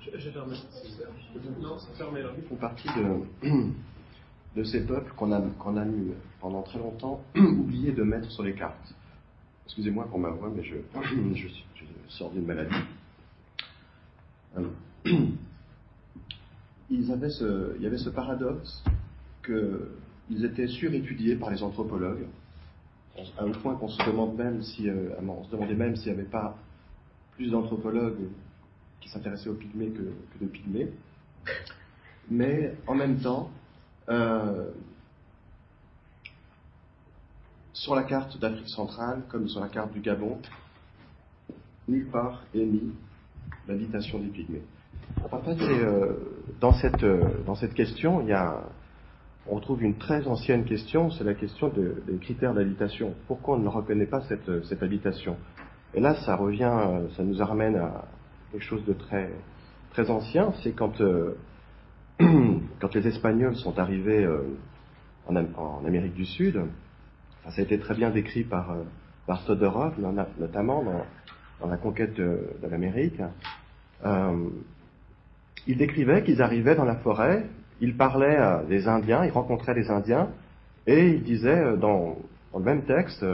Fermé. Non, c'est fermé là. Ils font partie de, ces peuples qu'on a, qu'on a eu pendant très longtemps oublié de mettre sur les cartes. Excusez-moi pour ma voix, mais je, je, je sors d'une maladie. Euh, ils avaient ce, il y avait ce paradoxe qu'ils étaient surétudiés par les anthropologues, à un point qu'on se si, euh, on se demandait même s'il n'y avait pas plus d'anthropologues qui s'intéressaient aux pygmées que, que, de pygmées. Mais en même temps, euh, sur la carte d'Afrique centrale, comme sur la carte du Gabon, nulle part est mis l'habitation des pygmées. En fait, euh, dans, cette, euh, dans cette question, il y a, on retrouve une très ancienne question, c'est la question de, des critères d'habitation. Pourquoi on ne reconnaît pas cette, cette habitation? Et là, ça revient, ça nous ramène à quelque chose de très, très ancien, c'est quand, euh, quand les Espagnols sont arrivés euh, en, Amérique du Sud, ça a été très bien décrit par, euh, notamment dans, la conquête de, l'Amérique. Euh, il décrivait qu'ils arrivaient dans la forêt, ils parlaient à des Indiens, ils rencontraient des Indiens, et ils disaient dans, dans le même texte,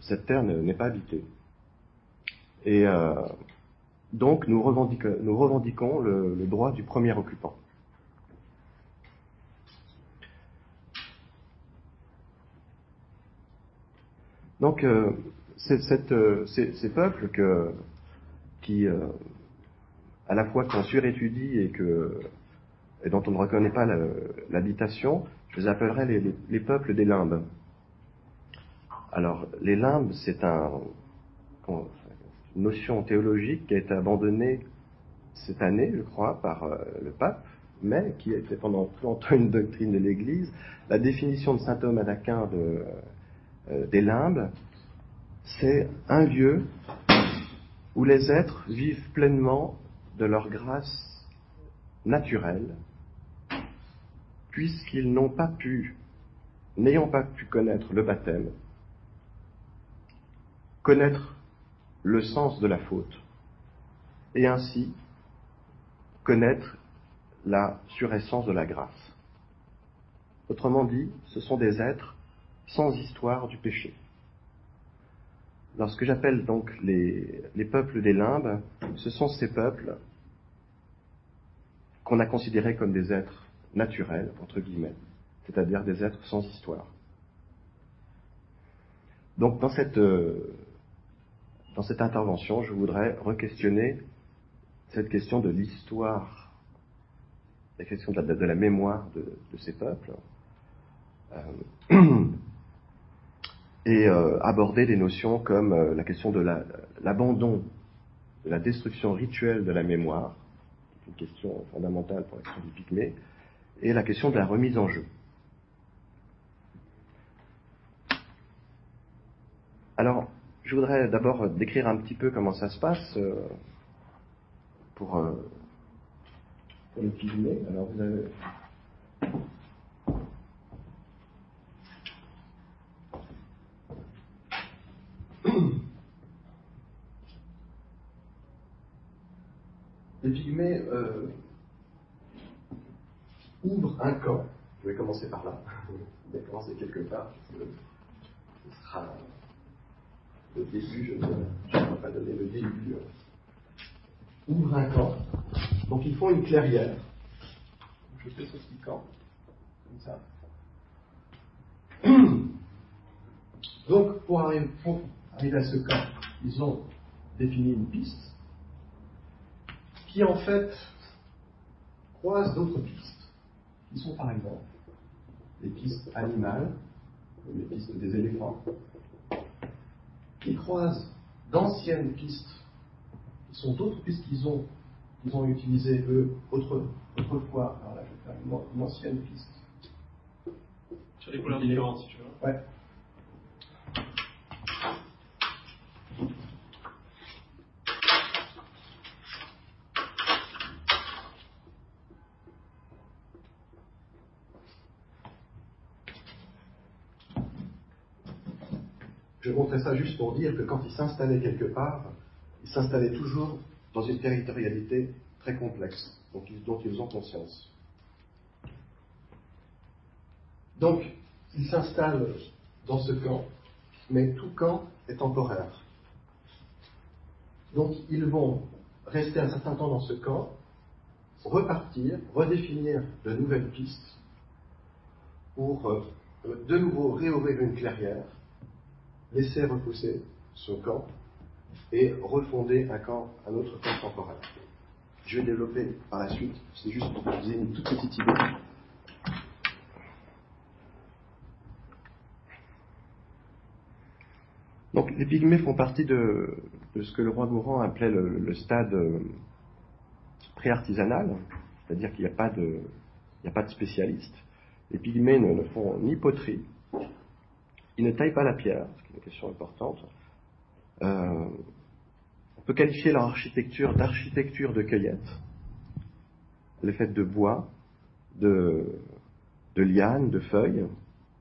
cette terre n'est pas habitée. Et donc nous revendiquons, le, droit du premier occupant. Donc euh, euh, ces, peuples qui euh, à la fois qu'on surétudie et, que, et dont on ne reconnaît pas l'habitation, je les appellerais les, les, les, peuples des limbes. Alors les limbes, c'est un, notion théologique qui a été abandonnée cette année, je crois, par euh, le pape, mais qui a été pendant plus longtemps une doctrine de l'Église. La définition de saint Thomas d'Aquin de, euh, des limbes, c'est un lieu où les êtres vivent pleinement de leur grâce naturelle, puisqu'ils n'ont pas pu, n'ayant pas pu connaître le baptême, connaître le sens de la faute, et ainsi connaître la suressence de la grâce. Autrement dit, ce sont des êtres sans histoire du péché. Alors, ce que j'appelle donc les, les, peuples des limbes, ce sont ces peuples qu'on a considérés comme des êtres naturels, entre guillemets, c'est-à-dire des êtres sans histoire. Donc, dans cette, euh, dans cette intervention, je voudrais re-questionner cette question de l'histoire, la question de la, mémoire de, ces peuples. Euh, et euh, aborder des notions comme euh, la question de l'abandon, la, de la destruction rituelle de la mémoire, une question fondamentale pour l'action du pygmée, et la question de la remise en jeu. Alors, je voudrais d'abord décrire un petit peu comment ça se passe euh, pour, euh, pour le pygmée. Alors, vous avez les Pygmées euh, ouvrent un camp. Je vais commencer par là. Je vais commencer quelque part. Ce sera le début. Je ne vais pas donner le début. Ouvre un camp. Donc ils font une clairière. Je fais ce petit camp. Comme ça. Donc pour arriver, à ce camp, ils ont défini une piste qui en fait croisent d'autres pistes, qui sont par exemple des pistes animales, comme les pistes des éléphants, qui croisent d'anciennes pistes, qui sont d'autres pistes qu'ils ont, qu'ils ont utilisées eux autrefois. Alors là, je vais faire une, une ancienne piste. Sur des couleurs différentes, si tu veux. Ouais. Je montrais ça juste pour dire que quand ils s'installaient quelque part, ils s'installaient toujours dans une territorialité très complexe, dont ils ont conscience. Donc, ils s'installent dans ce camp, mais tout camp est temporaire. Donc, ils vont rester un certain temps dans ce camp, repartir, redéfinir de nouvelles pistes pour euh, de nouveau réouvrir une clairière, laisser repousser ce camp et refonder un camp, un autre camp temporaire. Je vais développer par la suite, c'est juste pour vous ayez une toute petite idée. Donc les pygmées font partie de, ce que le roi Gourand appelait le, stade euh, pré-artisanal, c'est-à-dire qu'il n'y a pas de spécialistes. Les pygmées ne, font ni poterie, ils ne taillent pas la pierre, ce qui est une question importante. Euh, on peut qualifier leur architecture d'architecture de cueillette. Elle est faite de bois, de, de lianes, de feuilles.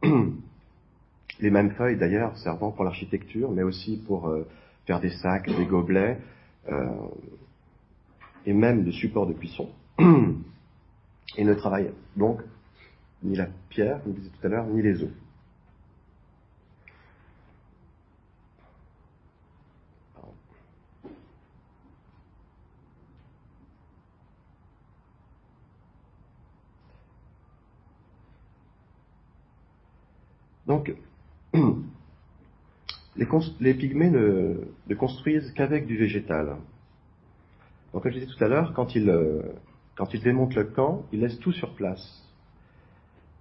Les mêmes feuilles d'ailleurs servant pour l'architecture, mais aussi pour euh, faire des sacs, des gobelets, euh, et même des supports de cuisson. Et ne travaillent donc ni la pierre, comme je disais tout à l'heure, ni les eaux. Donc, les, pygmées ne, construisent qu'avec du végétal. Donc, comme je disais tout à l'heure, quand ils, euh, quand ils démontent le camp, ils laissent tout sur place.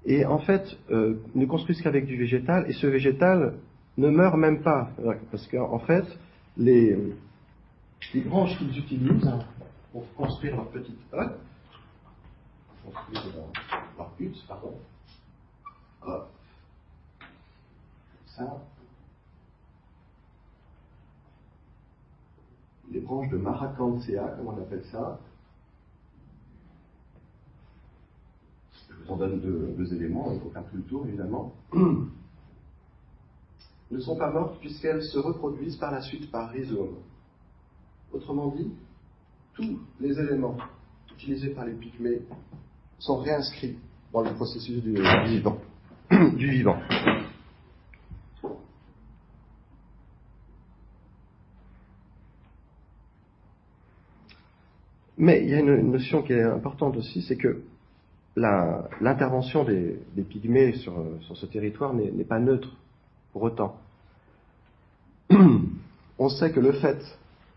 Et en fait, euh, ne construisent qu'avec du végétal, et ce végétal ne meurt même pas. Parce qu'en fait, les, branches qu'ils utilisent pour construire leur petite hutte, pardon, les branches de Maracancea, comme on appelle ça? Je vous en donne deux, éléments, il faut faire tout le tour évidemment. ne sont pas mortes puisqu'elles se reproduisent par la suite par rhizome. Autrement dit, tous les éléments utilisés par les pygmées sont réinscrits dans le processus du vivant. Mais il y a une notion qui est importante aussi, c'est que l'intervention des, pygmées sur, ce territoire n'est pas neutre pour autant. On sait que le fait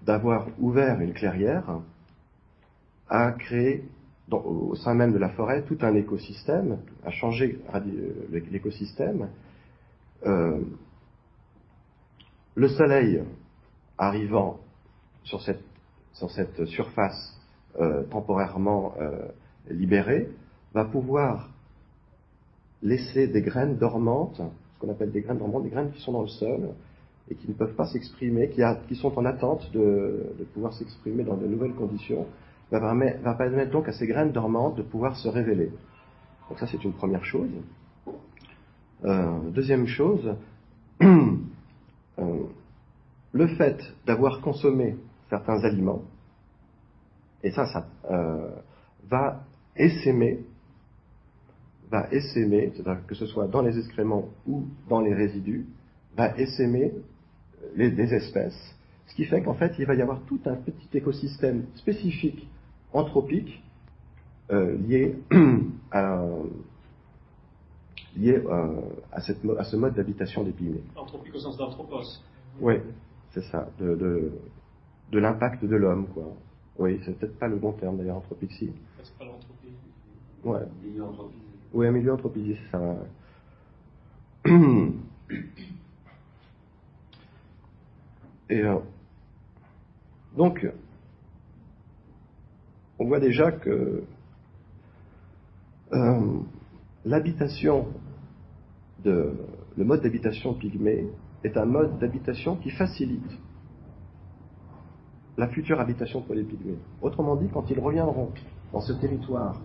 d'avoir ouvert une clairière a créé au sein même de la forêt tout un écosystème, a changé l'écosystème. Euh, le soleil arrivant sur cette surface euh, temporairement euh, libéré, va pouvoir laisser des graines dormantes, ce qu'on appelle des graines dormantes, des graines qui sont dans le sol et qui ne peuvent pas s'exprimer, qui, sont en attente de, pouvoir s'exprimer dans de nouvelles conditions, va, permettre donc à ces graines dormantes de pouvoir se révéler. Donc ça c'est une première chose. Euh, deuxième chose, le fait d'avoir consommé certains aliments et ça, ça euh, va essaimer, va essaimer, c'est-à-dire que ce soit dans les excréments ou dans les résidus, va essaimer les, des espèces. Ce qui fait qu'en fait, il va y avoir tout un petit écosystème spécifique anthropique euh, lié à, lié, euh, à, cette, à, ce mode d'habitation des pygmées. Anthropique au sens d'anthropos. Oui, c'est ça, de, de, de l'impact de l'homme, quoi. Oui, c'est peut-être pas le bon terme d'ailleurs, anthropixie. C'est pas l'anthropie. Ouais. Oui, un milieu anthropisé, c'est ça. Et euh, donc, on voit déjà que euh, l'habitation de le mode d'habitation pygmée est un mode d'habitation qui facilite la future habitation pour les pygmées. Autrement dit, quand ils reviendront dans ce territoire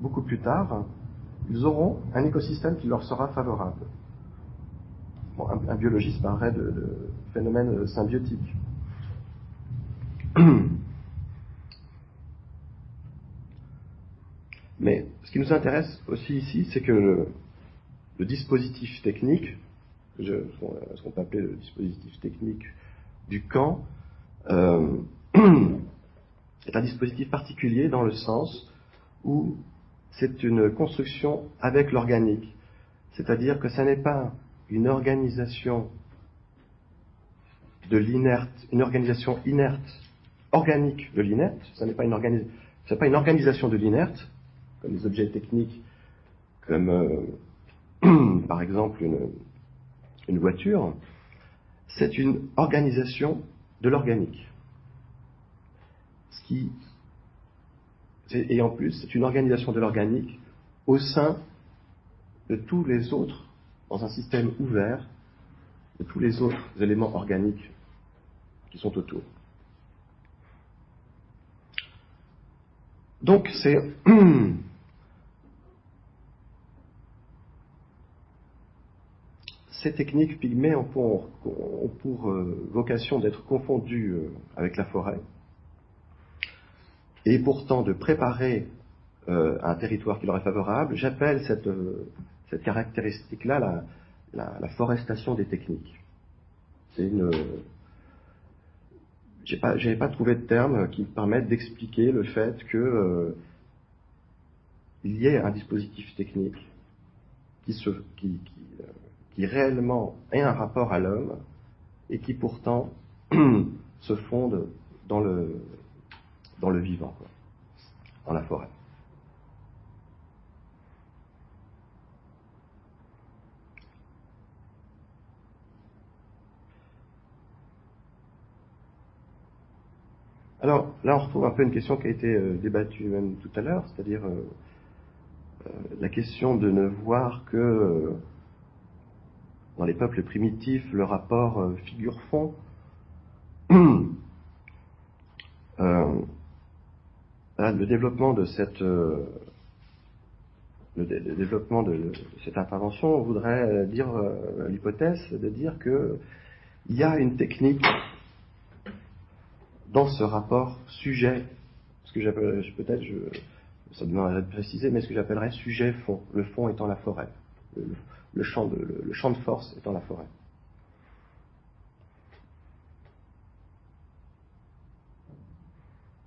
beaucoup plus tard, ils auront un écosystème qui leur sera favorable. Un, biologiste parlerait de, phénomène symbiotique. Mais ce qui nous intéresse aussi ici, c'est que le, dispositif technique, ce qu'on appelait le dispositif technique du camp, euh, est un dispositif particulier dans le sens où c'est une construction avec l'organique. C'est-à-dire que ce n'est pas une organisation de l'inerte, une organisation inerte, organique de l'inerte, ce n'est pas, une organisation de l'inerte, comme les objets techniques, comme euh, par exemple une, une voiture, c'est une organisation de l'organique. Ce qui, et en plus, c'est une organisation de l'organique au sein de tous les autres, dans un système ouvert, de tous les autres éléments organiques qui sont autour. Donc c'est ces techniques pygmées ont pour, euh, vocation d'être confondues euh, avec la forêt et pourtant de préparer euh, un territoire qui leur est favorable. J'appelle cette, caractéristique-là la, forestation des techniques. C'est une. Pas, pas trouvé de terme qui me permette d'expliquer le fait que il y ait un dispositif technique qui, se, qui réellement est un rapport à l'homme et qui pourtant se fonde dans le, dans le vivant, dans la forêt. Alors là, on retrouve un peu une question qui a été euh, débattue même tout à l'heure, c'est-à-dire euh, euh, la question de ne voir que dans les peuples primitifs le rapport euh, figure-fond. Euh, le développement de cette euh, le, développement de, intervention voudrait dire l'hypothèse de dire que il y a une technique dans ce rapport sujet, ce que j'appelle peut-être je, ça demanderait de préciser, mais ce que j'appellerais sujet fond, le fond étant la forêt le, champ de force est dans la forêt.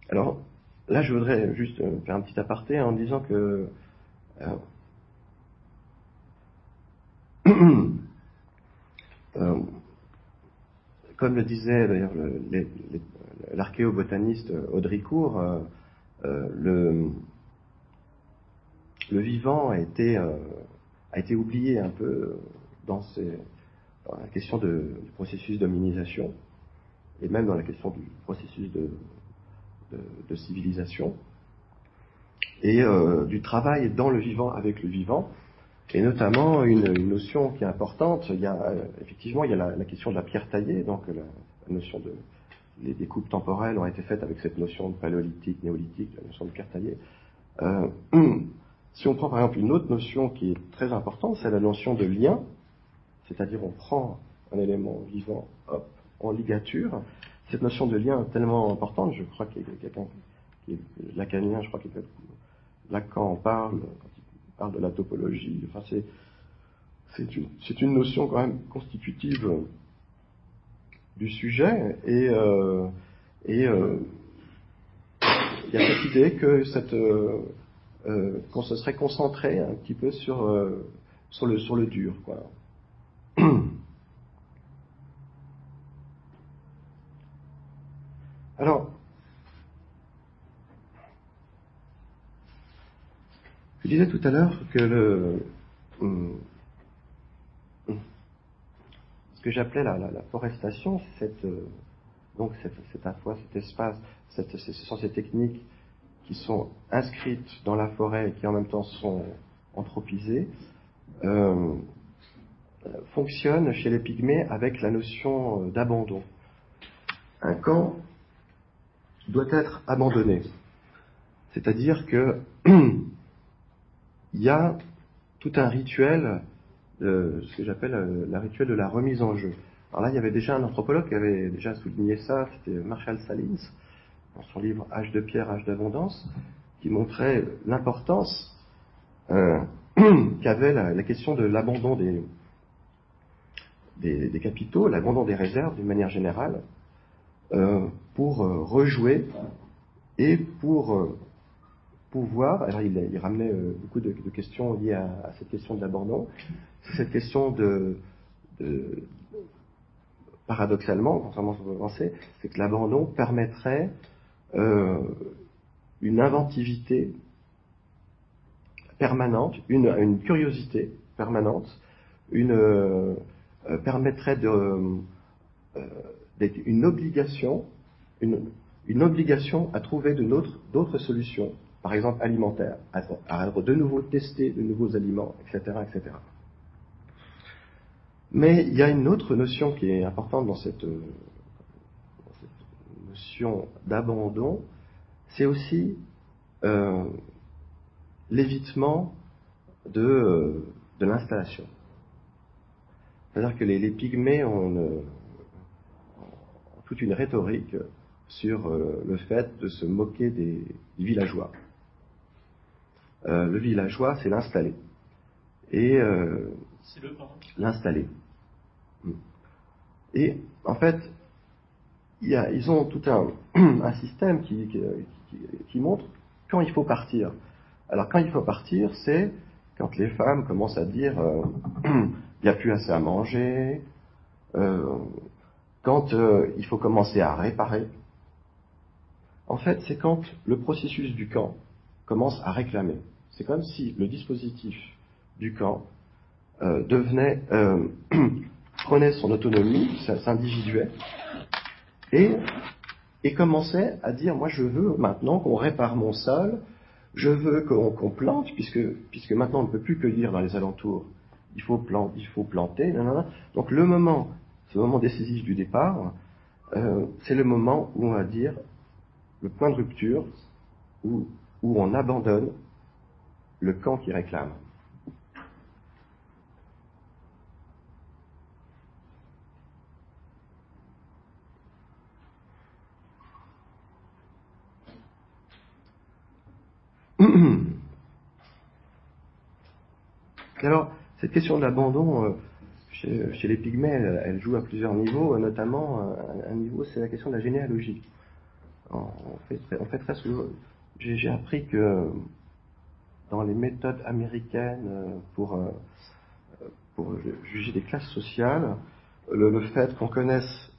Alors, là, je voudrais juste euh, faire un petit aparté en disant que euh, euh, comme le disait d'ailleurs l'archéobotaniste le, le, vivant a été a été oublié un peu dans, la question du processus d'hominisation et même dans la question du processus de, civilisation et euh, du travail dans le vivant avec le vivant et notamment une, notion qui est importante. Il y a euh, effectivement il y a la, question de la pierre taillée, donc la, notion de les découpes temporelles ont été faites avec cette notion de paléolithique, néolithique, la notion de pierre taillée. Euh, Si on prend par exemple une autre notion qui est très importante, c'est la notion de lien, c'est-à-dire on prend un élément vivant, hop, en ligature. Cette notion de lien est tellement importante, je crois qu'il y a quelqu'un qui est lacanien, je crois qu'il Lacan en parle, quand il parle de la topologie. Enfin, c'est, c'est, une, c'est une notion quand même constitutive du sujet et, euh, et euh, il y a cette idée que cette euh, euh, qu'on se serait concentré un petit peu sur, euh, sur, le, sur le dur. Quoi. Alors, je disais tout à l'heure que le, ce que j'appelais la, la, forestation, cette, euh, donc cette, cette, fois cet espace, cette, ce sont ces techniques qui sont inscrites dans la forêt et qui en même temps sont anthropisées, euh, fonctionnent chez les pygmées avec la notion euh, d'abandon. Un camp doit être abandonné. C'est-à-dire que il y a tout un rituel, ce que j'appelle euh, la rituel de la remise en jeu. Alors là, il y avait déjà un anthropologue qui avait déjà souligné ça, c'était Marshall Salins, dans son livre Âge de pierre, âge d'abondance, qui montrait l'importance euh, qu'avait la, question de l'abandon des, des, capitaux, l'abandon des réserves d'une manière générale, euh, pour euh, rejouer et pour pouvoir. Alors il, ramenait beaucoup de, questions liées à, cette question de l'abandon. Cette question de, paradoxalement, contrairement à ce que vous pensez, c'est que l'abandon permettrait une inventivité permanente, une, curiosité permanente, une, euh, euh, permettrait euh, d'être une obligation, une, obligation à trouver d'autres solutions, par exemple alimentaires, à, à, de nouveau tester de nouveaux aliments, etc., etc. Mais il y a une autre notion qui est importante dans cette notion d'abandon, c'est aussi euh, l'évitement de, euh, de l'installation. C'est-à-dire que les, les pygmées ont, toute une rhétorique sur euh, le fait de se moquer des, villageois. le villageois, c'est l'installer. Et l'installer. Hmm. Et en fait, ils ont tout un, système qui montre quand il faut partir. Alors quand il faut partir, c'est quand les femmes commencent à dire euh, il n'y a plus assez à manger, euh, quand euh, il faut commencer à réparer. En fait, c'est quand le processus du camp commence à réclamer. C'est comme si le dispositif du camp devenait prenait son autonomie, s'individuait et commençait à dire moi je veux maintenant qu'on répare mon sol, je veux qu'on plante, puisque, puisque maintenant on ne peut plus cueillir dans les alentours, il faut, il faut planter. Donc le moment, ce moment décisif du départ, euh, c'est le moment où on va dire le point de rupture, où, où on abandonne le camp qui réclame. Alors, cette question de l'abandon, euh, chez, les pygmées, elle, joue à plusieurs niveaux, notamment euh, un, niveau, c'est la question de la généalogie. En, fait, très souvent, j'ai appris que dans les méthodes américaines euh, pour, juger des classes sociales, le, fait qu'on connaisse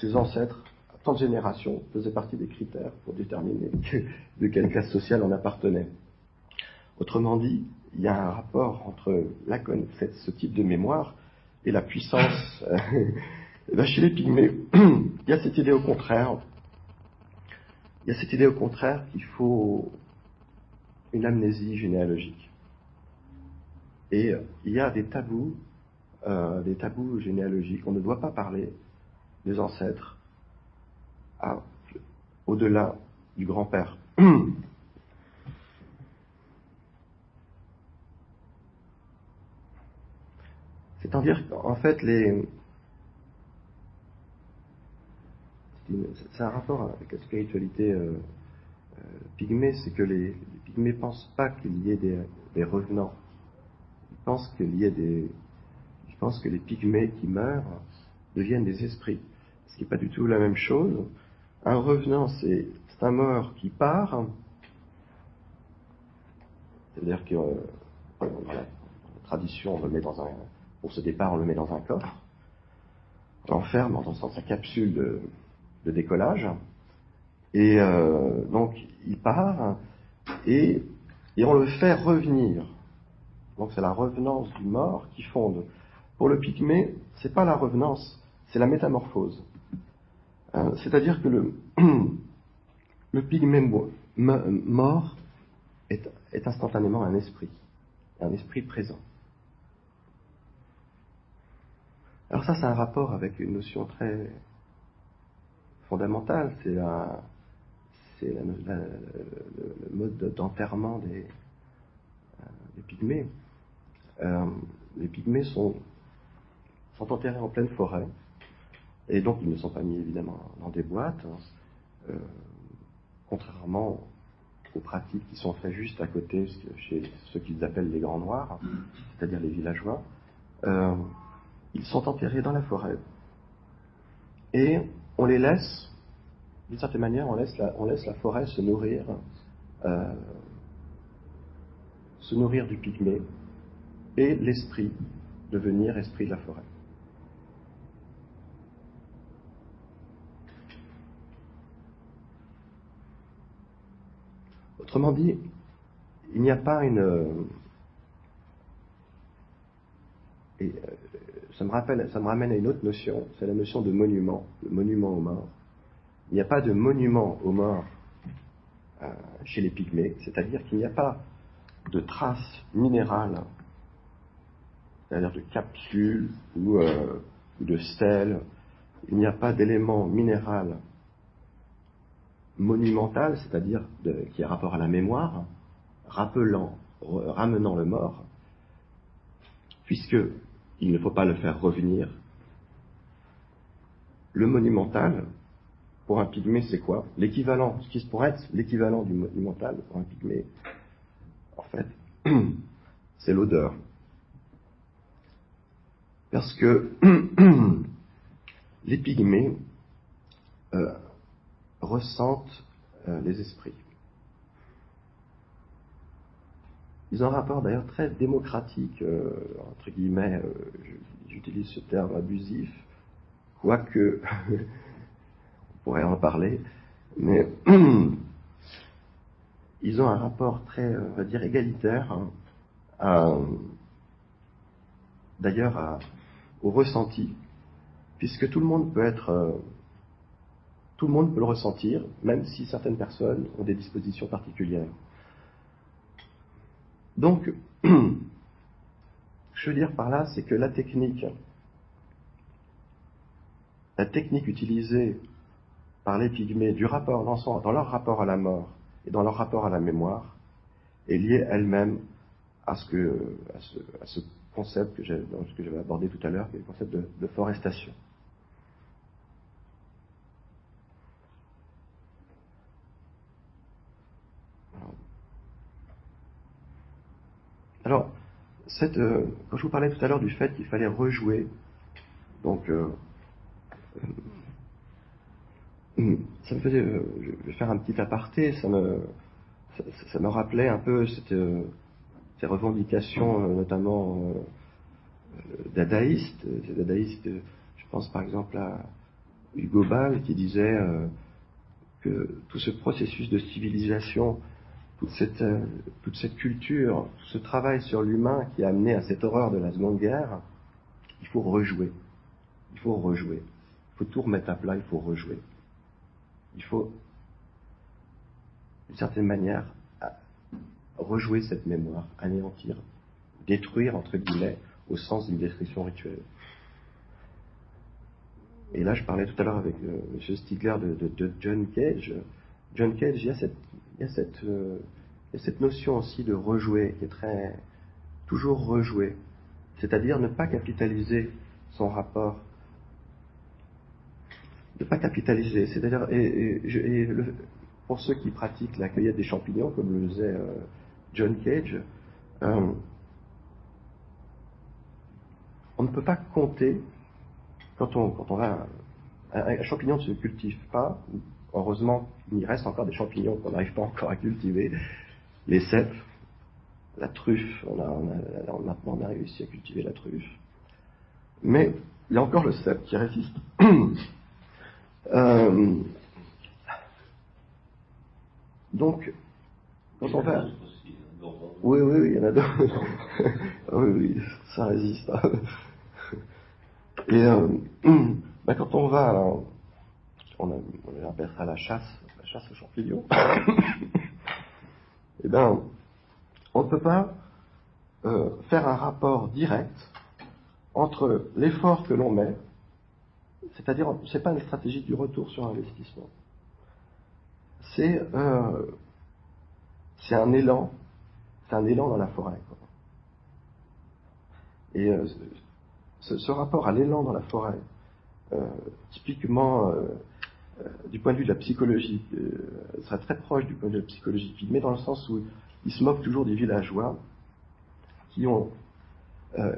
ses ancêtres tant de générations faisait partie des critères pour déterminer de quelle classe sociale on appartenait. Autrement dit, il y a un rapport entre ce type de mémoire et la puissance. Euh, chez les pygmées, il y a cette idée au contraire. Il y a cette idée au contraire qu'il faut une amnésie généalogique. Et il y a des tabous, euh, des tabous généalogiques. On ne doit pas parler des ancêtres au-delà du grand-père. C'est-à-dire qu'en fait, les... c'est un rapport avec la spiritualité euh, euh, pygmée, c'est que les, pygmées pensent pas qu'il y ait des, revenants. Ils pensent qu'il y ait des, ils pensent que les pygmées qui meurent deviennent des esprits, ce qui n'est pas du tout la même chose. Un revenant, c'est un mort qui part, c'est-à-dire que euh, la tradition, on le met dans un pour ce départ, on le met dans un coffre, on l'enferme dans sa capsule de, décollage, et euh, donc il part, et, et on le fait revenir. Donc c'est la revenance du mort qui fonde. Pour le pygmée, c'est pas la revenance, c'est la métamorphose. Euh, c'est-à-dire que le, le pygmée mort est instantanément un esprit, un esprit présent. Alors ça, c'est un rapport avec une notion très fondamentale, c'est la, c'est le mode d'enterrement des, euh, pygmées. Euh, les pygmées sont enterrés en pleine forêt, et donc ils ne sont pas mis évidemment dans des boîtes, euh, contrairement aux pratiques qui sont faites juste à côté, chez ceux qu'ils appellent les Grands Noirs, c'est-à-dire les villageois, euh, ils sont enterrés dans la forêt. Et on les laisse, d'une certaine manière, on laisse la, on laisse la forêt se nourrir, euh, se nourrir du pygmée et l'esprit devenir esprit de la forêt. Autrement dit, il n'y a pas une. Et euh, ça me, rappelle, ça me ramène à une autre notion, c'est la notion de monument, le monument aux morts. Il n'y a pas de monument aux morts euh, chez les pygmées, c'est-à-dire qu'il n'y a pas de traces minérales, c'est-à-dire de capsules ou, euh, de stèles, il n'y a pas d'élément minéral monumental, c'est-à-dire qui est rapport à la mémoire, rappelant, ramenant le mort, puisque il ne faut pas le faire revenir. Le monumental, pour un pygmée, c'est quoi? L'équivalent, ce qui pourrait être l'équivalent du monumental pour un pygmée, en fait, c'est l'odeur. Parce que les pygmées euh, ressentent euh, les esprits. Ils ont un rapport d'ailleurs très démocratique, euh, entre guillemets, euh, j'utilise ce terme abusif, quoique on pourrait en parler, mais ils ont un rapport très, on va dire, égalitaire, hein, d'ailleurs au ressenti, puisque tout le monde peut être tout le monde peut le ressentir, même si certaines personnes ont des dispositions particulières. Donc, je veux dire par là, c'est que la technique, la technique utilisée par les pygmées du rapport dans leur rapport à la mort et dans leur rapport à la mémoire, est liée elle-même à ce, que, à ce, concept que j'avais abordé tout à l'heure, qui est le concept de forestation. Alors, euh, quand je vous parlais tout à l'heure du fait qu'il fallait rejouer, donc, euh, euh, ça me faisait, je vais faire un petit aparté, ça me, ça, me rappelait un peu ces revendications, notamment dadaïstes, ces dadaïstes, je pense par exemple à Hugo Ball qui disait que tout ce processus de civilisation toute cette, euh, toute cette culture, tout ce travail sur l'humain qui a amené à cette horreur de la Seconde Guerre, il faut rejouer. Il faut rejouer. Il faut tout remettre à plat, il faut rejouer. Il faut, d'une certaine manière, rejouer cette mémoire, anéantir, détruire, entre guillemets, au sens d'une destruction rituelle. Et là, je parlais tout à l'heure avec euh, M. Stigler de, John Cage. John Cage, il y a cette il y a cette, euh, cette notion aussi de rejouer qui est très toujours rejouer, c'est-à-dire ne pas capitaliser son rapport, ne pas capitaliser, c'est-à-dire et, pour ceux qui pratiquent la cueillette des champignons, comme le faisait euh, John Cage, euh, on ne peut pas compter quand on, quand on va un, champignon ne se cultive pas, Heureusement, il reste encore des champignons qu'on n'arrive pas encore à cultiver. Les cèpes, la truffe, on a, maintenant on réussi à cultiver la truffe. Mais il y a encore le cèpe qui résiste. Euh, donc, quand on va... Oui, oui, oui, il y en a d'autres. oui, oui, ça résiste. Et euh, bah, quand on va on, appelle ça la chasse, la chasse aux champignons, eh bien, on ne peut pas euh, faire un rapport direct entre l'effort que l'on met, c'est-à-dire, ce n'est pas une stratégie du retour sur investissement. C'est euh, un élan, c'est un élan dans la forêt. Et euh, ce, rapport à l'élan dans la forêt, typiquement point de vue de la psychologie, euh, sera très proche du point de vue de la psychologie pygmée, dans le sens où il se moque toujours des villageois qui ont, euh,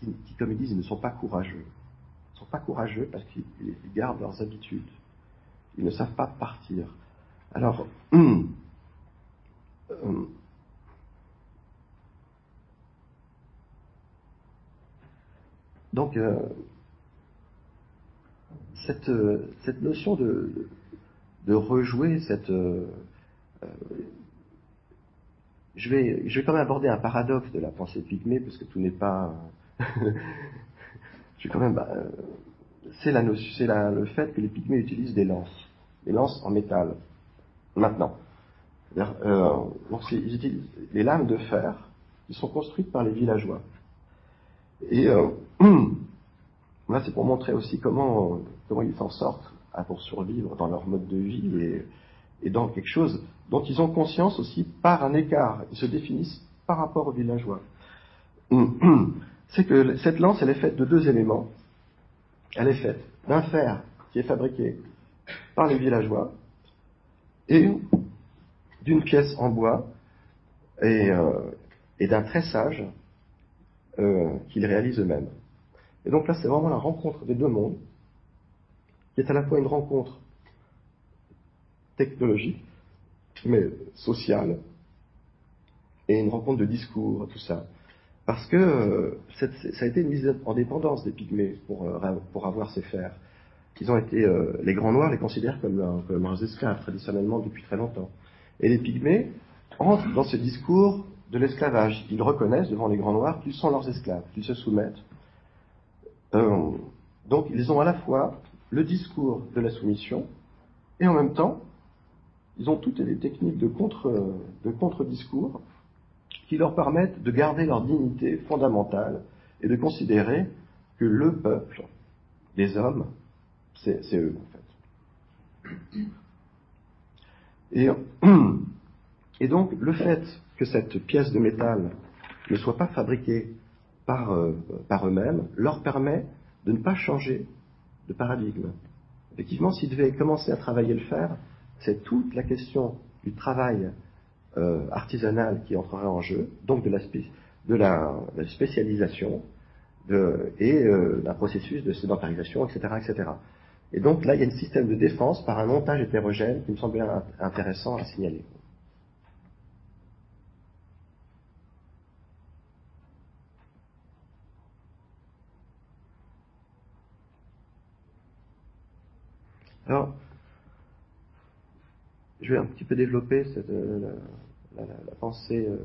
qui, comme ils disent, ils ne sont pas courageux. Ils ne sont pas courageux parce qu'ils gardent leurs habitudes. Ils ne savent pas partir. Alors, hum, donc, euh, cette, cette, notion de, de rejouer cette, euh, je vais, je vais quand même aborder un paradoxe de la pensée pygmée, parce que tout n'est pas. je vais quand même. Bah, euh, c'est la, c'est le fait que les pygmées utilisent des lances, des lances en métal. Maintenant, euh, ils utilisent les lames de fer qui sont construites par les villageois. Et euh, là, c'est pour montrer aussi comment, comment ils s'en sortent pour survivre dans leur mode de vie et, dans quelque chose dont ils ont conscience aussi par un écart. Ils se définissent par rapport aux villageois. C'est que cette lance, elle est faite de deux éléments. Elle est faite d'un fer qui est fabriqué par les villageois et d'une pièce en bois et, euh, d'un tressage euh, qu'ils réalisent eux-mêmes. Et donc là, c'est vraiment la rencontre des deux mondes, qui est à la fois une rencontre technologique, mais sociale, et une rencontre de discours, tout ça. Parce que euh, ça a été une mise en dépendance des pygmées pour, euh, pour avoir ces fers. Ont été, euh, les grands noirs les considèrent comme, comme leurs esclaves traditionnellement depuis très longtemps. Et les pygmées entrent dans ce discours de l'esclavage. Ils reconnaissent devant les grands noirs qu'ils sont leurs esclaves, qu'ils se soumettent. donc ils ont à la fois le discours de la soumission et en même temps ils ont toutes les techniques de contre, de contre-discours qui leur permettent de garder leur dignité fondamentale et de considérer que le peuple, les hommes, c'est eux en fait. Et, et, donc le fait que cette pièce de métal ne soit pas fabriquée par, euh, par eux-mêmes leur permet de ne pas changer de paradigme. Effectivement, s'ils devaient commencer à travailler le fer, c'est toute la question du travail euh, artisanal qui entrerait en jeu, donc de la, spécialisation et euh, d'un processus de sédentarisation, etc., etc. Et donc là, il y a un système de défense par un montage hétérogène qui me semble intéressant à signaler. Alors, je vais un petit peu développer cette, euh, la, pensée euh,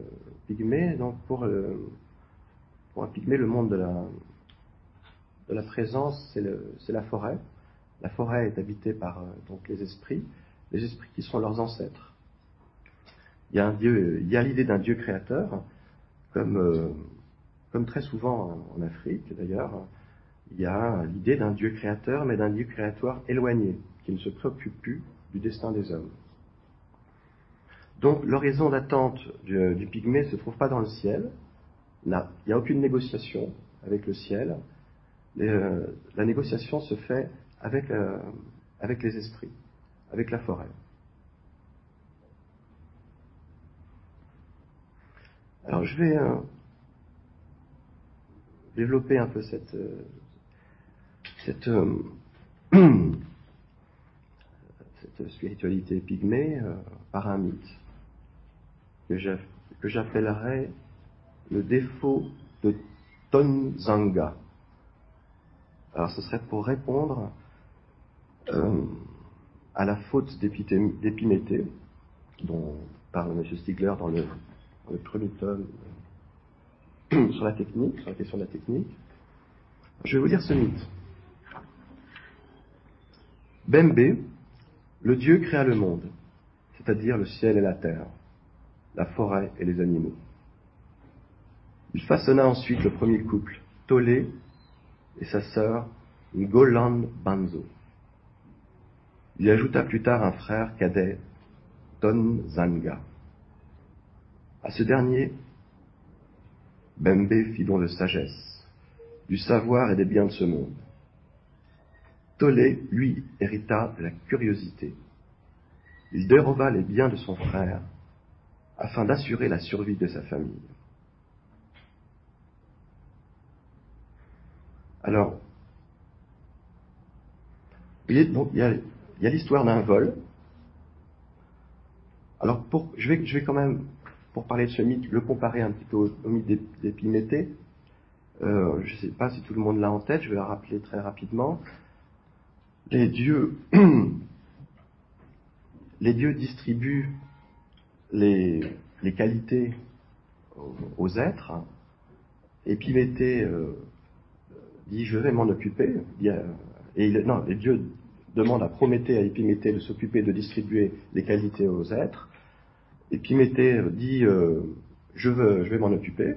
pygmée. Donc pour, pour un pygmée, le monde de la, de la présence, c'est la forêt. La forêt est habitée par euh, donc les esprits, les esprits qui sont leurs ancêtres. Il y a un dieu, il y a l'idée d'un dieu créateur, comme, comme très souvent en Afrique d'ailleurs. Il y a l'idée d'un dieu créateur, mais d'un dieu créateur éloigné, qui ne se préoccupe plus du destin des hommes. Donc l'horizon d'attente du, pygmée ne se trouve pas dans le ciel. Il n'y a aucune négociation avec le ciel. Euh, la négociation se fait avec, euh, avec les esprits, avec la forêt. Alors je vais euh, développer un peu cette, cette, spiritualité pygmée par un mythe que j'appellerais le défaut de Tonzanga. Alors ce serait pour répondre euh, à la faute d'épiméthée dont parle M. Stigler dans le, premier tome sur la technique, sur la question de la technique. Je vais vous dire ce mythe. Bembe, le Dieu créa le monde, c'est-à-dire le ciel et la terre la forêt et les animaux. Il façonna ensuite le premier couple, Tolé et sa sœur Ngolan Banzo. Il ajouta plus tard un frère cadet, Tonzanga. À ce dernier, Bembe fit don de sagesse, du savoir et des biens de ce monde. Tolé, lui, hérita de la curiosité. Il déroba les biens de son frère afin d'assurer la survie de sa famille. Alors, il y a, l'histoire d'un vol. Alors, je, vais, quand même, pour parler de ce mythe, le comparer un petit peu au, mythe d'Épiméthée. Euh, je ne sais pas si tout le monde l'a en tête, je vais la rappeler très rapidement. Les dieux, distribuent les, qualités aux, êtres. Épiméthée euh, dit je vais m'en occuper. Et non, les dieux demandent à Prométhée, à Épiméthée de s'occuper de distribuer les qualités aux êtres. Épiméthée dit euh, je, vais m'en occuper,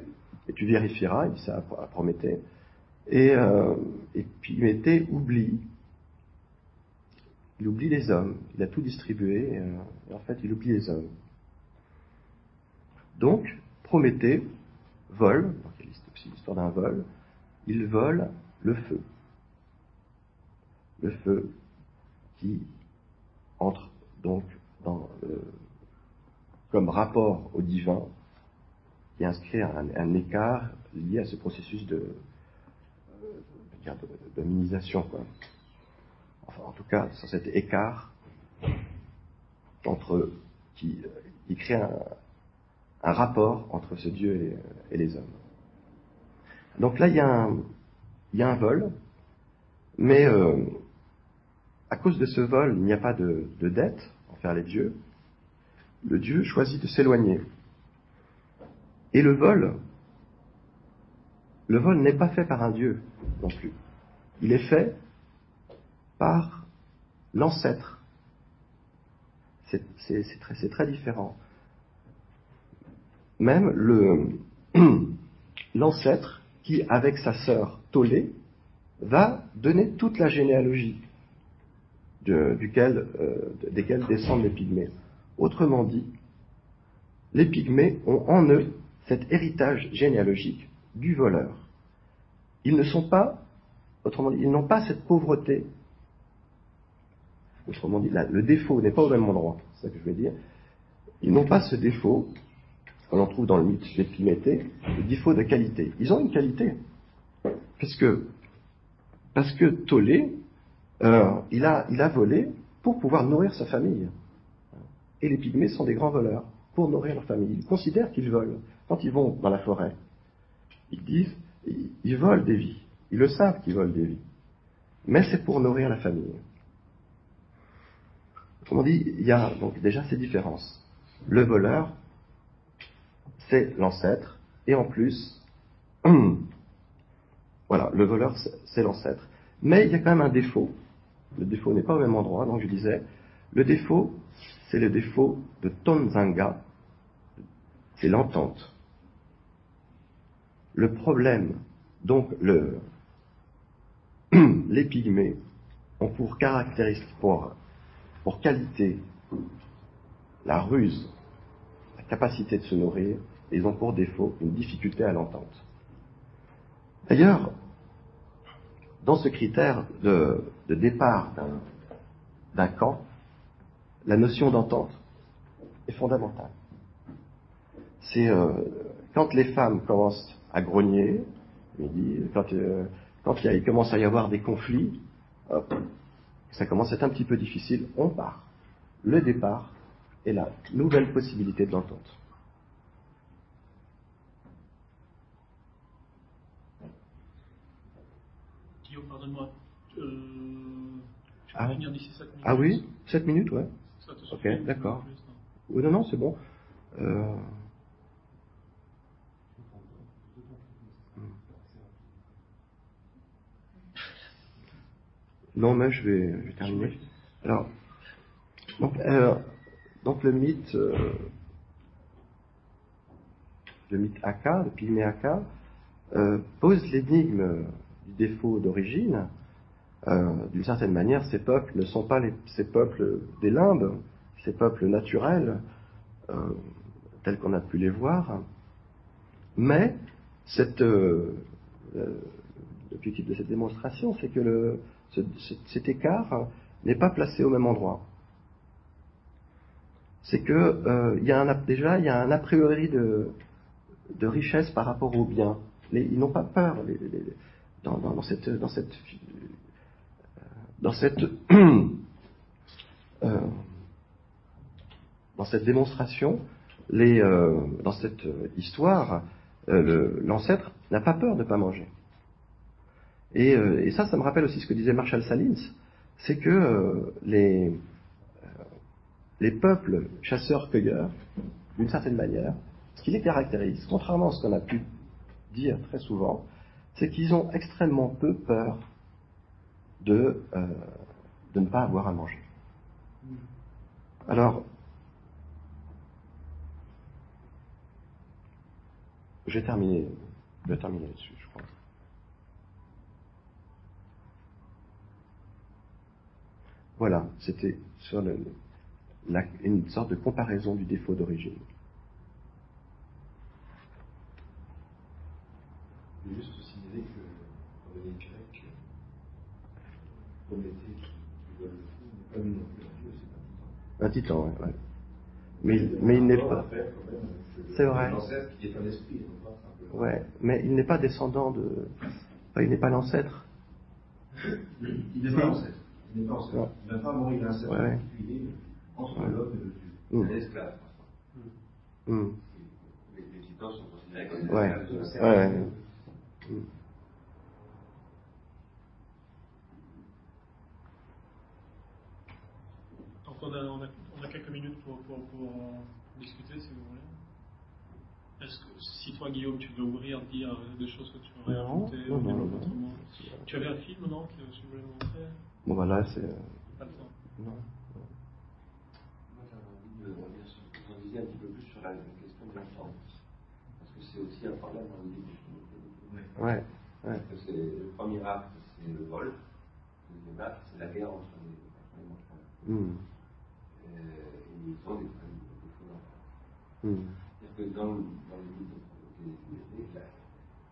et tu vérifieras, il dit ça à Prométhée. Et euh, oublie, il oublie les hommes, il a tout distribué, euh, et en fait il oublie les hommes. Donc, Prométhée vole, c'est l'histoire d'un vol, il vole le feu. Le feu qui entre donc dans comme rapport au divin, qui inscrit un, écart lié à ce processus de, euh, En tout cas, sur cet écart entre qui, euh, crée un, rapport entre ce Dieu et, les hommes. Donc là, il y a un, il y a un vol, mais euh, à cause de ce vol, il n'y a pas de, de dette envers les dieux. Le Dieu choisit de s'éloigner. Et le vol, le vol n'est pas fait par un Dieu non plus. Il est fait par l'ancêtre. C'est très, différent même le, l'ancêtre qui, avec sa sœur Tolé, va donner toute la généalogie duquel, euh, descendent les pygmées. Autrement dit, les pygmées ont en eux cet héritage généalogique du voleur. Ils ne sont pas, autrement dit, ils n'ont pas cette pauvreté. Autrement dit, le défaut n'est pas au même endroit, c'est ça que je veux dire. Ils n'ont pas ce défaut on en trouve dans le mythe d'Épiméthée, le défaut de qualité. Ils ont une qualité. Parce que, parce que Tolé, euh, il, a, il a volé pour pouvoir nourrir sa famille. Et les pygmées sont des grands voleurs pour nourrir leur famille. Ils considèrent qu'ils volent. Quand ils vont dans la forêt, ils disent, ils volent des vies. Ils le savent qu'ils volent des vies. Mais c'est pour nourrir la famille. Autrement dit, il y a donc déjà ces différences. Le voleur c'est l'ancêtre, et en plus, voilà, le voleur, c'est l'ancêtre. Mais il y a quand même un défaut. Le défaut n'est pas au même endroit, donc je disais, le défaut, c'est le défaut de Tonzanga, c'est l'entente. Le problème, donc le, les pygmées ont pour caractéristique, pour, pour qualité, la ruse, la capacité de se nourrir, ils ont pour défaut une difficulté à l'entente. D'ailleurs, dans ce critère de, départ d'un camp, la notion d'entente est fondamentale. C'est euh, quand les femmes commencent à grogner, quand, euh, quand il, commence à y avoir des conflits, ça commence à être un petit peu difficile, on part. Le départ est la nouvelle possibilité de l'entente. pardonne-moi. Euh, ah. Ah oui 7 minutes, ouais. ok, d'accord. Oui, non, non, c'est bon. Euh... Non, mais je vais, je vais terminer. Alors, donc, euh, donc le mythe, euh, le mythe Aka, le pygmée Aka, euh, pose l'énigme du défaut d'origine, d'une certaine manière, ces peuples ne sont pas les, ces peuples des limbes, ces peuples naturels, tels qu'on a pu les voir, mais cette, l'objectif de cette démonstration, c'est que le, cet écart n'est pas placé au même endroit. C'est que euh, y a déjà il y a un a priori de, richesse par rapport au bien. ils n'ont pas peur dans, cette dans cette dans cette euh, dans cette démonstration, euh, dans cette histoire, l'ancêtre n'a pas peur de ne pas manger. Et, et, ça, ça me rappelle aussi ce que disait Marshall Salins, c'est que euh, les, euh, les peuples chasseurs-cueilleurs, d'une certaine manière, ce qui les caractérise, contrairement à ce qu'on a pu dire très souvent, c'est qu'ils ont extrêmement peu peur de, euh, de ne pas avoir à manger. Alors, vais terminer là-dessus, je crois. Voilà, c'était sur une sorte de comparaison du défaut d'origine. Juste signaler que dans les Grecs, Prométhée qui voit le fou n'est pas mis non plus un dieu, c'est un titan. Un titan, oui. Mais, mais il n'est pas. C'est vrai. Qui est un esprit, Ouais, mais il n'est pas descendant de. Enfin, il n'est pas l'ancêtre. Il n'est pas l'ancêtre. Il n'est pas ancêtre. Il n'a pas mort, il a un certain ouais. particulier entre ouais. l'homme et le Dieu. Mm. C'est l'esclave. Mm. Les, les titans sont considérés comme des ouais. esclaves de la Ouais. Mm. Donc on a, on, a, on a, quelques minutes pour, pour, pour discuter si vous voulez. Est-ce que si toi Guillaume tu veux ouvrir, dire des choses que tu aurais ajoutées non, non, non, Tu avais un film non que tu voulais montrer? Bon, voilà, c'est. Pas le temps. Non. Moi, j'avais envie de revenir sur ce que vous disiez un petit peu plus sur la, question de l'enfance. Parce que c'est aussi un problème dans le livre. Ouais. ouais. Parce que le premier acte, c'est le vol. Le deuxième acte, c'est la guerre entre les, entre les enfants. Mm. Et, et ils ont des problèmes de faux d'enfants. Mm. C'est-à-dire que dans, dans le livre de la,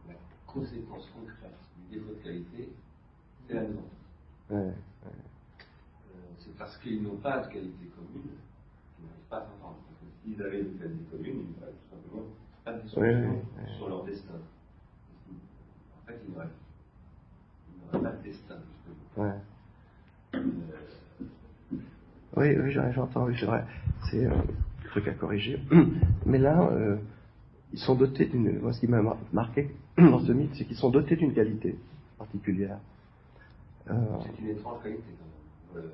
la conséquence concrète du défaut de qualité, c'est la maison. Ouais. Euh, c'est parce qu'ils n'ont pas de qualité commune qu'ils n'arrivent pas à s'entendre. S'ils avaient une qualité commune, ils n'auraient tout simplement pas de discussion sur leur destin. En fait, ils n'auraient, pas de destin, justement. Euh, oui, oui, j'entends, oui, c'est vrai. C'est euh, un truc à corriger. Mais là, euh, ils sont dotés d'une. Moi, ce qui m'a marqué dans ce mythe, c'est qu'ils sont dotés d'une qualité particulière. C'est une étrange qualité quand même.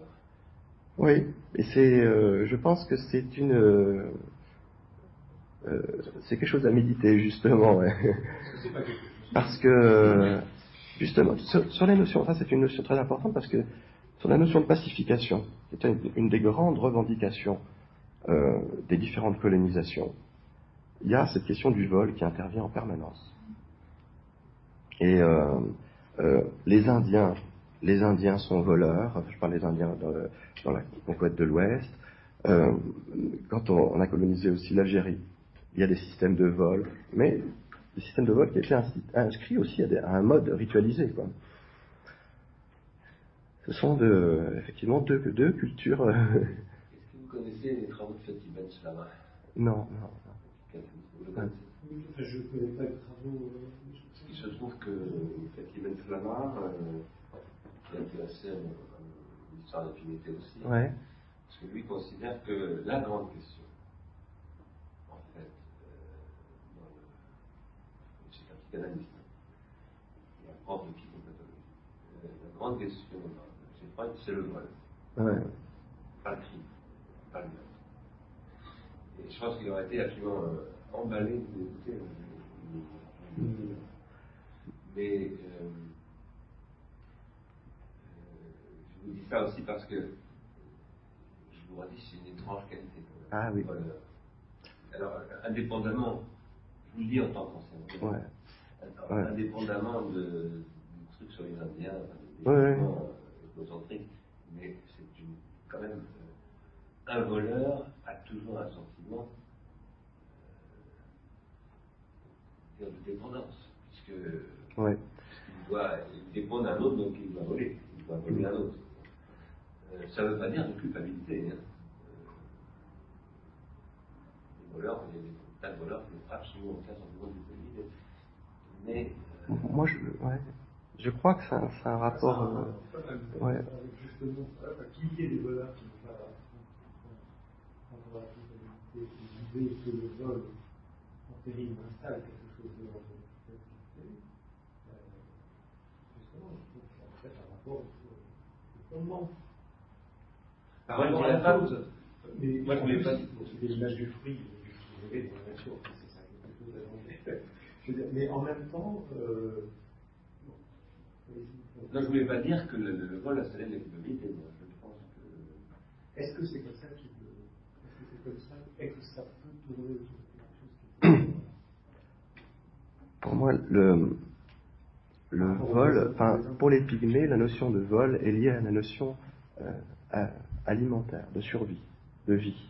Oui, et c'est, euh, je pense que c'est une, euh, euh c'est quelque chose à méditer justement. Ouais. parce que justement, sur, sur, les notions, ça c'est une notion très importante parce que sur la notion de pacification, qui est une, une, des grandes revendications euh, des différentes colonisations, il y a cette question du vol qui intervient en permanence. Et euh, les Indiens les Indiens sont voleurs, je parle des Indiens dans, la conquête de l'Ouest, euh, quand on, a colonisé aussi l'Algérie, il y a des systèmes de vol, mais des systèmes de vol qui étaient inscrits aussi à, un mode ritualisé. Quoi. Ce sont de, effectivement deux, deux cultures. Est-ce que vous connaissez les travaux de Fatih Ben Slama Non, non. non. Je ne connais pas les travaux. Euh, il se trouve que Fatih Ben Slama, euh, qui intéressait l'histoire de l'impunité aussi. Ouais. Parce que lui considère que la grande question, en fait, euh, c'est un psychanalyste, il y a un prof de psychopathologie. Euh, la grande question, c'est le vol. Ouais. Pas le crime, pas le meurtre. Et je pense qu'il aurait été absolument euh, emballé d'écouter. Euh, mm. Mais euh, je vous dis ça aussi parce que je vous redis, c'est une étrange qualité. Ah oui. Alors, indépendamment, je vous le dis en tant ouais. indépendamment de, du truc sur les Indiens, des ouais. égocentriques, mais c'est quand même euh, un voleur a toujours un sentiment euh, de dépendance, puisque ouais. il doit il dépend d'un autre, donc il doit voler. dois voler un autre. Ça ne veut pas dire de culpabilité. Hein. Les voleurs, il y a des tas de voleurs qui ne font absolument aucun sentiment de culpabilité. Mais. Euh, Moi, je, ouais, je crois que c'est un, c'est un rapport. Ça, euh, avec- ouais. avec justement ça, qu'il y ait des voleurs qui ne pas prendre la culpabilité, l'idée que le vol en péril installe quelque chose de culpabilité, euh, justement, je trouve que c'est en fait un rapport au au fondement. Par rapport à la femme, Mais Moi, je voulais pas- C'est l'image du fruit, du fruit dans la nature, c'est ça, quelque chose à. Je veux dire, mais en même temps, euh. Non, je voulais pas dire que le, le- vol installait de la culpabilité. Moi, je pense que. Est-ce que c'est comme ça qu'il peut. Est-ce que c'est comme ça et que ça peut tourner autour de quelque chose qui Pour moi, le, le vol, enfin, pour les pygmées, la notion de vol est liée à la notion euh, à- alimentaire, de survie, de vie.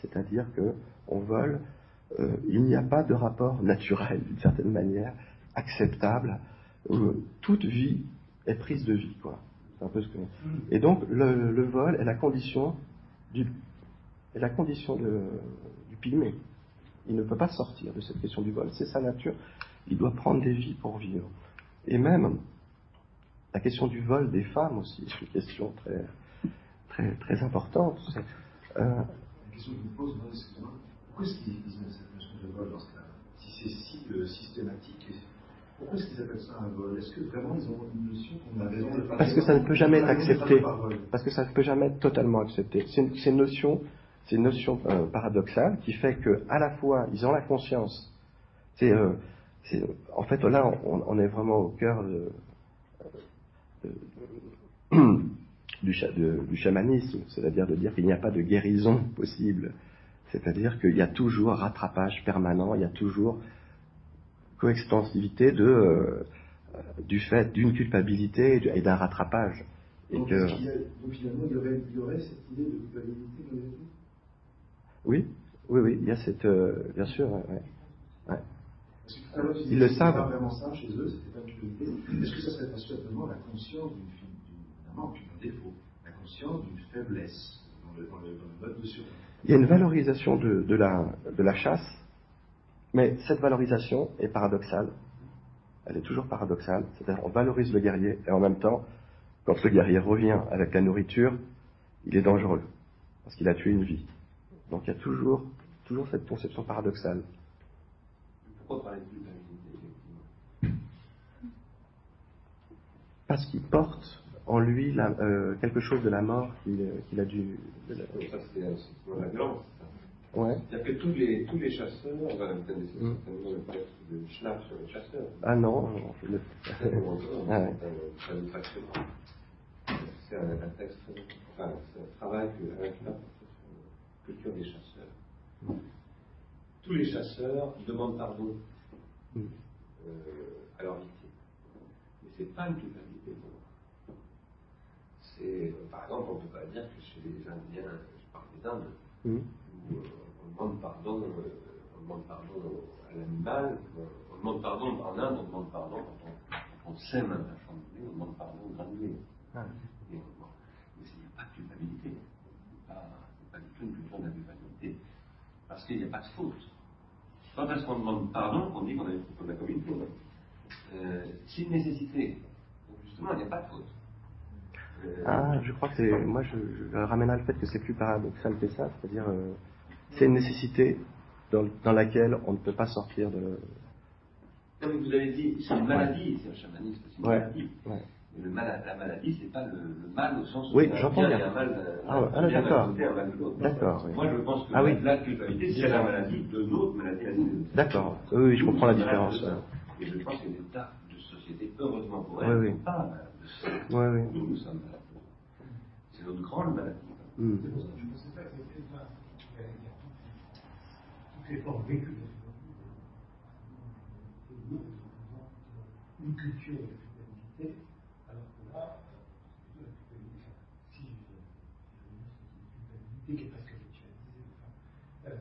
C'est-à-dire que on vole, euh, il n'y a pas de rapport naturel, d'une certaine manière, acceptable. où toute vie est prise de vie, quoi. C'est un peu ce que. Et donc, le, le vol est la condition du, est la condition de- du pygmée. Il ne peut pas sortir de cette question du vol. C'est sa nature. Il doit prendre des vies pour vivre. Et même, la question du vol des femmes aussi, c'est une question très, très, très importante. Euh, La question que je me pose, moi, excusez-moi, pourquoi est-ce qu'ils cette notion de vol dans ce cas Si c'est si euh, systématique, pourquoi est-ce qu'ils appellent ça un vol? Est-ce que vraiment ils ont une notion qu'on a raison de pas Parce que ça ne peut jamais être accepté. parce que ça ne peut jamais être totalement accepté. C'est une, une notion, c'est une notion euh, paradoxale qui fait que à la fois ils ont la conscience. C'est, euh, en fait là on, on est vraiment au cœur de- de- du, cha- de- du chamanisme, c'est-à-dire de dire qu'il n'y a pas de guérison possible. C'est-à-dire qu'il y a toujours rattrapage permanent, il y a toujours coextensivité de, euh, du fait d'une culpabilité et du- et d'un rattrapage. Et Donc, que, a- donc finalement, il y, aurait, il y aurait cette idée de culpabilité dans les oui, oui, oui, il y a cette, euh, bien sûr, ouais, ouais. Parce que Ils le savent. pas vraiment ça chez eux, c'était pas une culpabilité. Est-ce que ça serait pas simplement la conscience d'une d'une- d'un manque, d'un défaut, la conscience d'une faiblesse dans le, dans le, dans le mode de survie Il y a une valorisation de, de la, de la chasse, mais cette valorisation est paradoxale. Elle est toujours paradoxale. C'est-à-dire on valorise le guerrier et en même temps, quand le guerrier revient avec la nourriture, il est dangereux parce qu'il a tué une vie. Donc il y a toujours, toujours cette conception paradoxale. Pourquoi parler de Parce qu'il porte en lui la- euh, quelque chose de la mort qu'il qu'il a dû. de la- Donc, Ça, c'est c'est la violence. Ouais. C'est-à-dire que tous les, tous les chasseurs, on va Mm. certainement le texte de Schnapp sur les chasseurs. Ah non, le- Ah ouais. C'est un- c'est un- texte, enfin, c'est un travail que Alain Schnapp a fait sur la culture des chasseurs. Tous les chasseurs demandent pardon Mm. euh, à leur victime. Mais c'est pas une pour eux. C'est, par exemple, on ne peut pas dire que chez les Indiens, je parle des Indes, Hmm. où euh, on demande pardon, euh, on demande pardon à l'animal, on, on demande pardon en Inde, on demande pardon quand on, sème un champ de blé, on demande pardon au blé. Ah. Et on- bon, mais il n'y a pas de culpabilité. Pas, c'est pas du tout une culture de la culpabilité. Parce qu'il n'y a pas de faute. Pas parce qu'on demande pardon qu'on dit qu'on a, qu'on a commis une faute. Euh, c'est une nécessité. Donc justement, il n'y a pas de faute. Euh, Ah, je crois que c'est. Moi, je, je ramène à le fait que c'est plus paradoxal que ça, c'est-à-dire, euh, c'est une nécessité dans, dans laquelle on ne peut pas sortir de. Comme vous avez dit, c'est une maladie, c'est un chamanisme, c'est une Ouais, maladie. ouais. Mais le mal, la maladie, c'est pas le, le mal au sens où Oui, il y a un j'entends bien un mal d'un- Ah ah, d'accord. côté, un mal de l'autre. D'accord, oui. Moi, je pense que Ah oui. la culpabilité, c'est la maladie de notre maladie. D'accord. Oui, oui, je comprends la différence. Et je pense que des tas de sociétés, heureusement pour Oui, elles, oui. sont pas malades de ça. Oui, oui. Nous, nous sommes malades de ça. C'est notre grande maladie. Je ne sais pas, c'est peut-être pas. Il y a- il y a toutes- les formes vécues de la culpabilité. Une culture de la culpabilité, alors que là, euh, la culpabilité, enfin, si je une culpabilité qui est presque ritualisée, enfin, euh,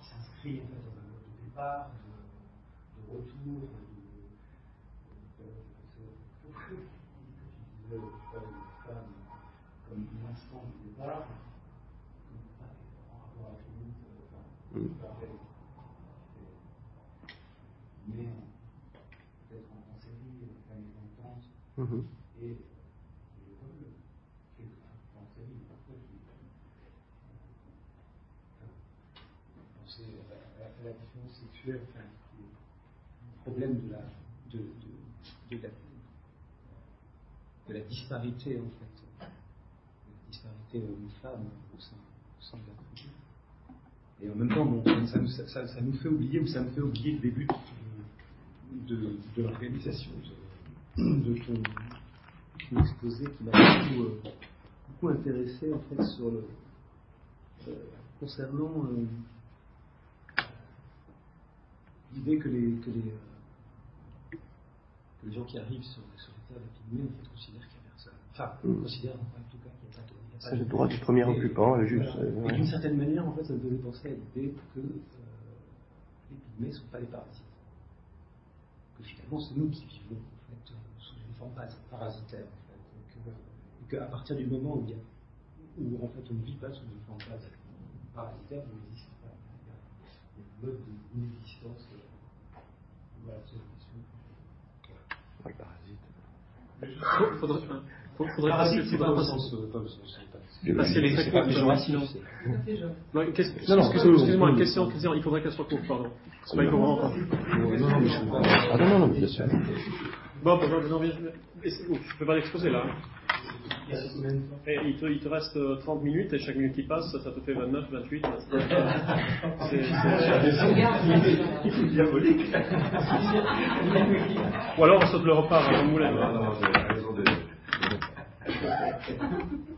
qui s'inscrit en fait dans un mode de départ, de, de retour, de, de, de- de- de- considérer le cheval et la femme comme une instance de départ, comme ça, en rapport à la limite, enfin, Mm. parfait. Mais en- peut-être en, en série, la maison intense, Mhm. et, et le vol, qui est enfin, en série, parfois, qui, euh, penser à, la- différence sexuelle, enfin, le problème de la, de, la, disparité, en fait, la disparité homme-femme au sein, au sein de la tribu. Et en même temps, bon, ça, nous, ça, ça nous fait oublier, ou ça me fait oublier le début de l'organisation de, ton, exposé qui m'a beaucoup, euh, beaucoup intéressé en fait sur le euh, concernant euh, l'idée que les que les, euh, que les gens qui arrivent sur, sur les terres des Pygmées en fait considèrent qu'il n'y a personne. Enfin, Mm. considèrent en tout cas qu'il n'y a pas de- C'est le droit du premier occupant, et juste. voilà. Et d'une certaine manière, en fait, ça me faisait penser à l'idée que les pygmées ne sont pas des parasites. Que finalement, c'est nous qui vivons en fait, euh, sous une forme parasitaire. En fait. Et euh, et qu'à partir du moment où, il y a, où en fait, on ne vit pas sous une forme pas- parasitaire, on n'existe pas. Il y a, il a un mode d'inexistence. euh, Voilà, c'est une question. ouais, le parasite. Faut- Faudrait, Parasite, passer, c'est pas au sens. euh, pas au sens. passer les Non, une question- Non, non, excuse- excuse-moi, une question, question, il faudrait qu'elle soit courte, pardon. C'est pas encore. Non, Ah bien sûr. Bon, bon, non, mais je- et peux pas l'exposer là. Il y a combien de temps Et il, te, il te reste euh, 30 minutes et chaque minute qui passe, ça, te fait 29, 28. C'est- c'est- Diabolique. Ou alors on saute le repas à la moulette.